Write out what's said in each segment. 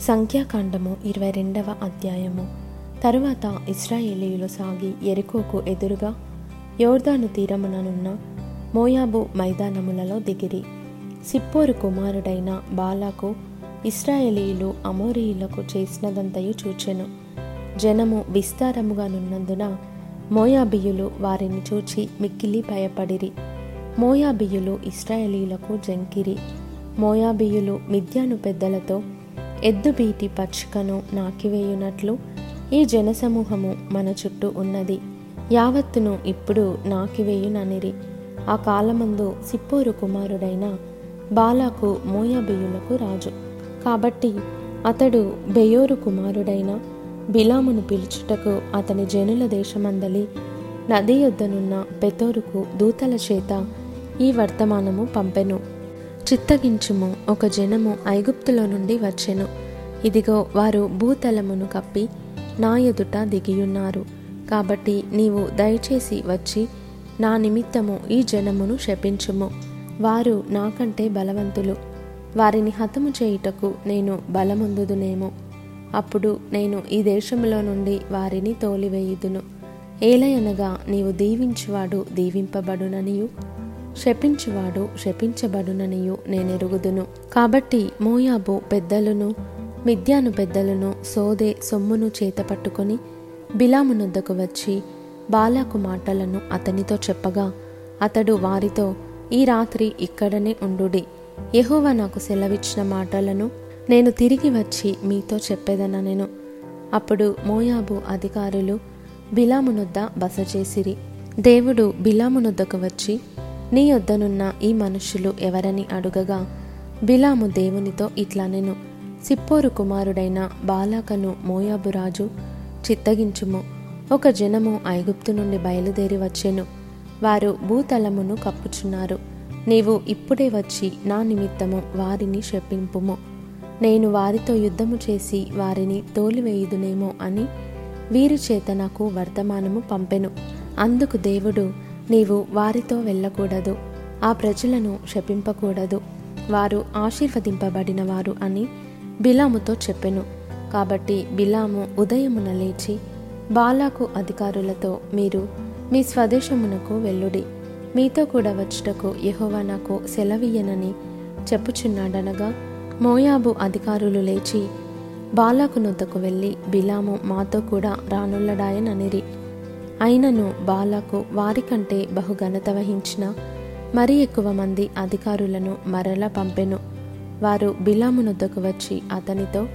సంఖ్యాకాండము ఇరవై రెండవ అధ్యాయము. తరువాత ఇస్రాయేలీయులు సాగి ఎరుకోకు ఎదురుగా యోర్దాను తీరముననున్న మోయాబు మైదానములలో దిగిరి. సిప్పోరు కుమారుడైన బాలాకు ఇస్రాయేలీయులు అమోరీయులకు చేసినదంతయు చూచెను. జనము విస్తారముగానున్నందున మోయాబియులు వారిని చూచి మిక్కిలి భయపడిరి. మోయాబియులు ఇస్రాయేలీలకు జంకిరి. మోయాబియులు మిథ్యాను పెద్దలతో ఎద్దుబీటి పచ్చికను నాకివేయునట్లు ఈ జనసమూహము మన చుట్టూ ఉన్నది. యావత్తును ఇప్పుడు నాకివేయుననిరి. ఆ కాలమందు సిప్పోరు కుమారుడైన బాలాకు మోయాబియులకు రాజు. కాబట్టి అతడు బెయోరు కుమారుడైన బిలామును పిలుచుటకు అతని జనుల దేశమందలి నది యొద్దనున్న పెతోరుకు దూతల చేత ఈ వర్తమానము పంపెను. చిత్తగించుము. ఒక జనము ఐగుప్తులో నుండి వచ్చెను. ఇదిగో వారు భూతలమును కప్పి నా ఎదుట దిగియున్నారు. కాబట్టి నీవు దయచేసి వచ్చి నా నిమిత్తము ఈ జనమును శపించుము. వారు నాకంటే బలవంతులు. వారిని హతము చేయుటకు నేను బలముందుదునేమో. అప్పుడు నేను ఈ దేశములో నుండి వారిని తోలివేయుదును. ఏలయనగా నీవు దీవించువాడు దీవింపబడుననియు. శపించువాడు శపించబడుననియు నేనెరుగుదును. కాబట్టి మోయాబు పెద్దలను మిథ్యాను పెద్దలను సోదే సొమ్మును చేతపట్టుకొని బిలామునొద్దకు వచ్చి బాలాకు మాటలను అతనితో చెప్పగా అతడు వారితో ఈ రాత్రి ఇక్కడనే ఉండుడి. యెహోవా నాకు సెలవిచ్చిన మాటలను నేను తిరిగి వచ్చి మీతో చెప్పేదననెను. అప్పుడు మోయాబు అధికారులు బిలామునొద్ద బస చేసిరి దేవుడు బిలామునొద్దకు వచ్చి నీ యొద్దనున్న ఈ మనుషులు ఎవరని అడుగగా బిలాము దేవునితో ఇట్లనెను సిప్పోరు కుమారుడైన బాలాకను మోయాబు రాజు చిత్తగించుము. ఒక జనము ఐగుప్తు నుండి బయలుదేరి వచ్చెను. వారు భూతలమును కప్పుచున్నారు. నీవు ఇప్పుడే వచ్చి నా నిమిత్తము వారిని శపింపుము. నేను వారితో యుద్ధము చేసి వారిని తోలివేయుదునేమో అని వీరి చేత నాకు వర్తమానము పంపెను. అందుకు దేవుడు నీవు వారితో వెళ్ళకూడదు. ఆ ప్రజలను శపింపకూడదు. వారు ఆశీర్వదింపబడిన వారు అని బిలాముతో చెప్పెను. కాబట్టి బిలాము ఉదయమున లేచి బాలాకు అధికారులతో మీరు మీ స్వదేశమునకు వెళ్ళుడి. మీతో కూడా వచ్చుటకు యహోవా నాకు సెలవియ్యనని చెప్పుచున్నాడనగా మోయాబు అధికారులు లేచి బాలాకు నొద్దకు వెళ్ళి బిలాము మాతో కూడా రానుల్లడాయననిరి. అయినను బాలాకు వారికంటే బహుఘనత వహించిన మరి ఎక్కువ మంది అధికారులను మరల పంపెను. వారు బిలామునొద్దకు వచ్చి అతనితో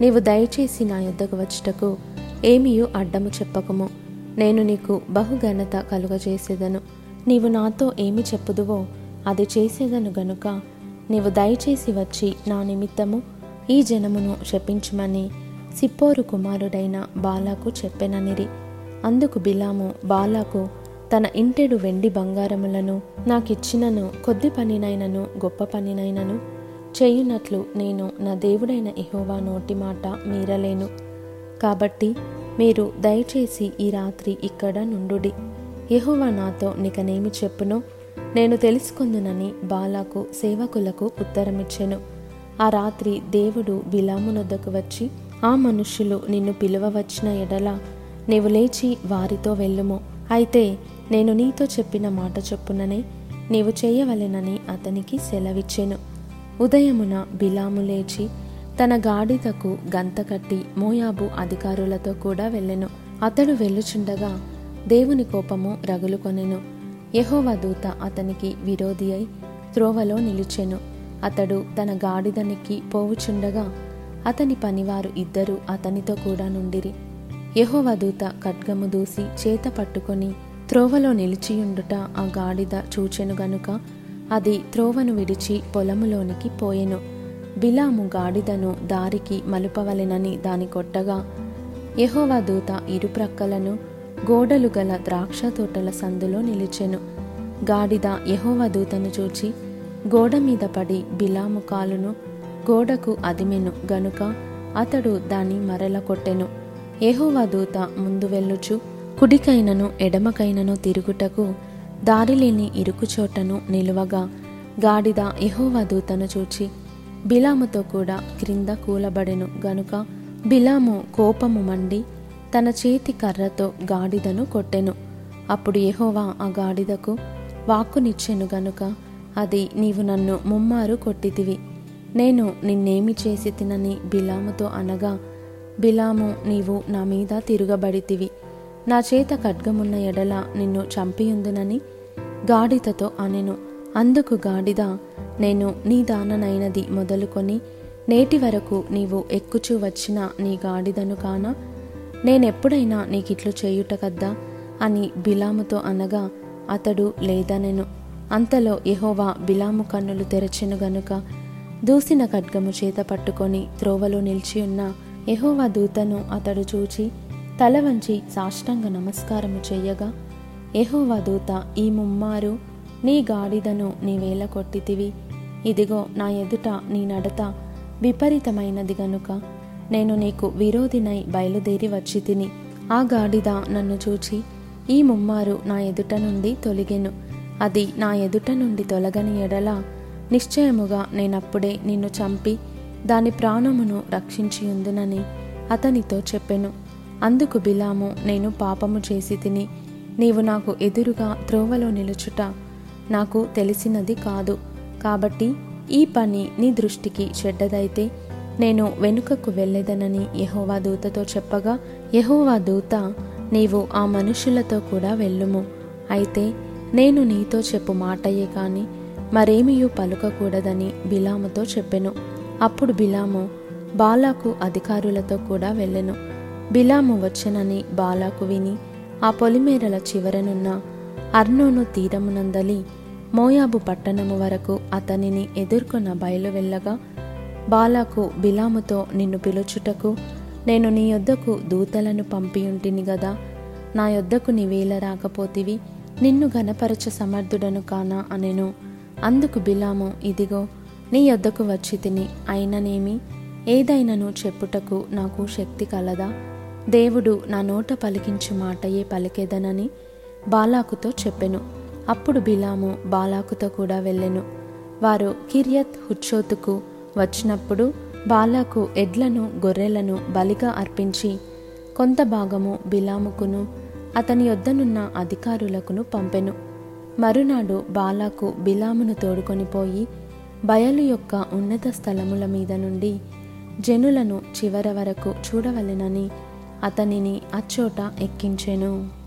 నీవు దయచేసి నా యొద్దకు వచ్చుటకు ఏమియో అడ్డము చెప్పకము. నేను నీకు బహుఘనత కలుగజేసేదను. నీవు నాతో ఏమి చెప్పుదువో అది చేసేదను గనుక నీవు దయచేసి వచ్చి నా నిమిత్తము ఈ జనమును శపించమని సిప్పోరు కుమారుడైన బాలాకు చెప్పెననిరి. అందుకు బిలాము బాలాకు తన ఇంటెడు వెండి బంగారములను నాకిచ్చినను కొద్ది పనినైనను గొప్ప పనినైనను చేయునట్లు నేను నా దేవుడైన ఇహోవా నోటి మాట మీరలేను. కాబట్టి మీరు దయచేసి ఈ రాత్రి ఇక్కడ నుండుడి. యహోవా నాతో నీకనేమి చెప్పునో? నేను తెలుసుకుందునని బాలాకు సేవకులకు ఉత్తరమిచ్చెను. ఆ రాత్రి దేవుడు బిలామునొద్దకు వచ్చి ఆ మనుష్యులు నిన్ను పిలువవచ్చిన ఎడల నీవు లేచి వారితో వెళ్ళుము. అయితే నేను నీతో చెప్పిన మాట చొప్పుననే నీవు చేయవలెనని అతనికి సెలవిచ్చెను. ఉదయమున బిలాము లేచి తన గాడిదకు గంత కట్టి మోయాబు అధికారులతో కూడా వెళ్ళెను. అతడు వెళ్ళుచుండగా దేవుని కోపము రగులుకొనెను. యహోవ దూత అతనికి విరోధి అయి త్రోవలో నిలిచెను. అతడు తన గాడిదనికి పోవుచుండగా అతని పనివారు ఇద్దరు అతనితో కూడా నుండిరి. యెహోవా దూత ఖడ్గము దూసి చేత పట్టుకొని త్రోవలో నిలిచియుండుట ఆ గాడిద చూచెను గనుక అది త్రోవను విడిచి పొలములోనికి పోయెను. బిలాము గాడిదను దారికి మలుపవలెనని దాని కొట్టగా యెహోవా దూత ఇరుప్రక్కలను గోడలు గల ద్రాక్ష తోటల సందులో నిలిచెను. గాడిద యెహోవా దూతను చూచి గోడ మీద పడి బిలాము కాలును గోడకు అదిమెను గనుక అతడు దాన్ని మరల కొట్టెను. ఏహోవా దూత ముందు వెళ్ళుచు కుడికైనను ఎడమకైనను తిరుగుటకు దారిలేని ఇరుకుచోటను నిలువగా గాడిద యెహోవా దూతను చూచి బిలాముతో కూడా క్రింద కూలబడెను గనుక బిలాము కోపము మండి తన చేతి కర్రతో గాడిదను కొట్టెను. అప్పుడు ఎహోవా ఆ గాడిదకు వాక్కునిచ్చెను గనుక అది నీవు నన్ను ముమ్మారు కొట్టితివి. నేను నిన్నేమి చేసి తినని బిలాముతో అనగా బిలాము నీవు నా మీద తిరుగబడితివి. నా చేత ఖడ్గమున్న ఎడల నిన్ను చంపియుందునని గాడిదతో అనెను. అందుకు గాడిద నేను నీ దాననైనది మొదలుకొని నేటి వరకు నీవు ఎక్కుచూ వచ్చిన నీ గాడిదను కానా నేనెప్పుడైనా నీకిట్లు చేయుట కద్దా అని బిలాముతో అనగా అతడు లేదనెను. అంతలో యహోవా బిలాము కన్నులు తెరచెను గనుక దూసిన ఖడ్గము చేత పట్టుకొని త్రోవలో నిలిచి ఉన్న యెహోవా దూతను అతడు చూచి తల వంచి సాష్టంగ నమస్కారము చెయ్యగా యెహోవా దూత ఈ ముమ్మారు నీ గాడిదను నీవేల కొట్టితివి. ఇదిగో నా ఎదుట నీ నడత విపరీతమైనది గనుక నేను నీకు విరోధినై బయలుదేరి వచ్చి తిని ఆ గాడిద నన్ను చూచి ఈ ముమ్మారు నా ఎదుట నుండి తొలగెను. అది నా ఎదుట నుండి తొలగని ఎడల నిశ్చయముగా నేనప్పుడే నిన్ను చంపి దాని ప్రాణమును రక్షించి ఉందునని అతనితో చెప్పెను. అందుకు బిలాము నేను పాపము చేసి తిని నీవు నాకు ఎదురుగా త్రోవలో నిలుచుట నాకు తెలిసినది కాదు. కాబట్టి ఈ పని నీ దృష్టికి చెడ్డదైతే నేను వెనుకకు వెళ్ళేదనని యహోవా దూతతో చెప్పగా యహోవా దూత నీవు ఆ మనుషులతో కూడా వెళ్ళుము. అయితే నేను నీతో చెప్పు మాటయే కాని మరేమియూ పలుకకూడదని బిలాముతో చెప్పెను. అప్పుడు బిలాము బాలాకు అధికారులతో కూడా వెళ్ళెను. బిలాము వచ్చనని బాలాకు విని ఆ పొలిమేరల చివరనున్న అర్నోను తీరమునందలి మోయాబు పట్టణము వరకు అతనిని ఎదుర్కొన్న బయలు వెళ్ళగా బాలాకు బిలాముతో నిన్ను పిలుచుటకు నేను నీ యొద్దకు దూతలను పంపియుంటిని గదా నా యొద్దకు నీవేళ రాకపోతివి నిన్ను గనపరచ సమర్థుడను కానా అనెను. అందుకు బిలాము ఇదిగో నీ యొద్దకు వచ్చి తిని అయిననేమి? ఏదైనను చెప్పుటకు నాకు శక్తి కలదా? దేవుడు నా నోట పలికించి మాటయే పలికేదనని బాలాకుతో చెప్పెను. అప్పుడు బిలాము బాలాకుతో కూడా వెళ్ళెను. వారు కిర్యత్ హుచ్చోతుకు వచ్చినప్పుడు బాలాకు ఎడ్లను గొర్రెలను బలిగా అర్పించి కొంత భాగము బిలాముకును అతని యొద్దనున్న అధికారులకును పంపెను. మరునాడు బాలాకు బిలామును తోడుకొని పోయి బయలు యొక్క ఉన్నత స్థలముల మీద నుండి జనులను చివర వరకు చూడవలెనని అతనిని అచ్చోట ఎక్కించెను.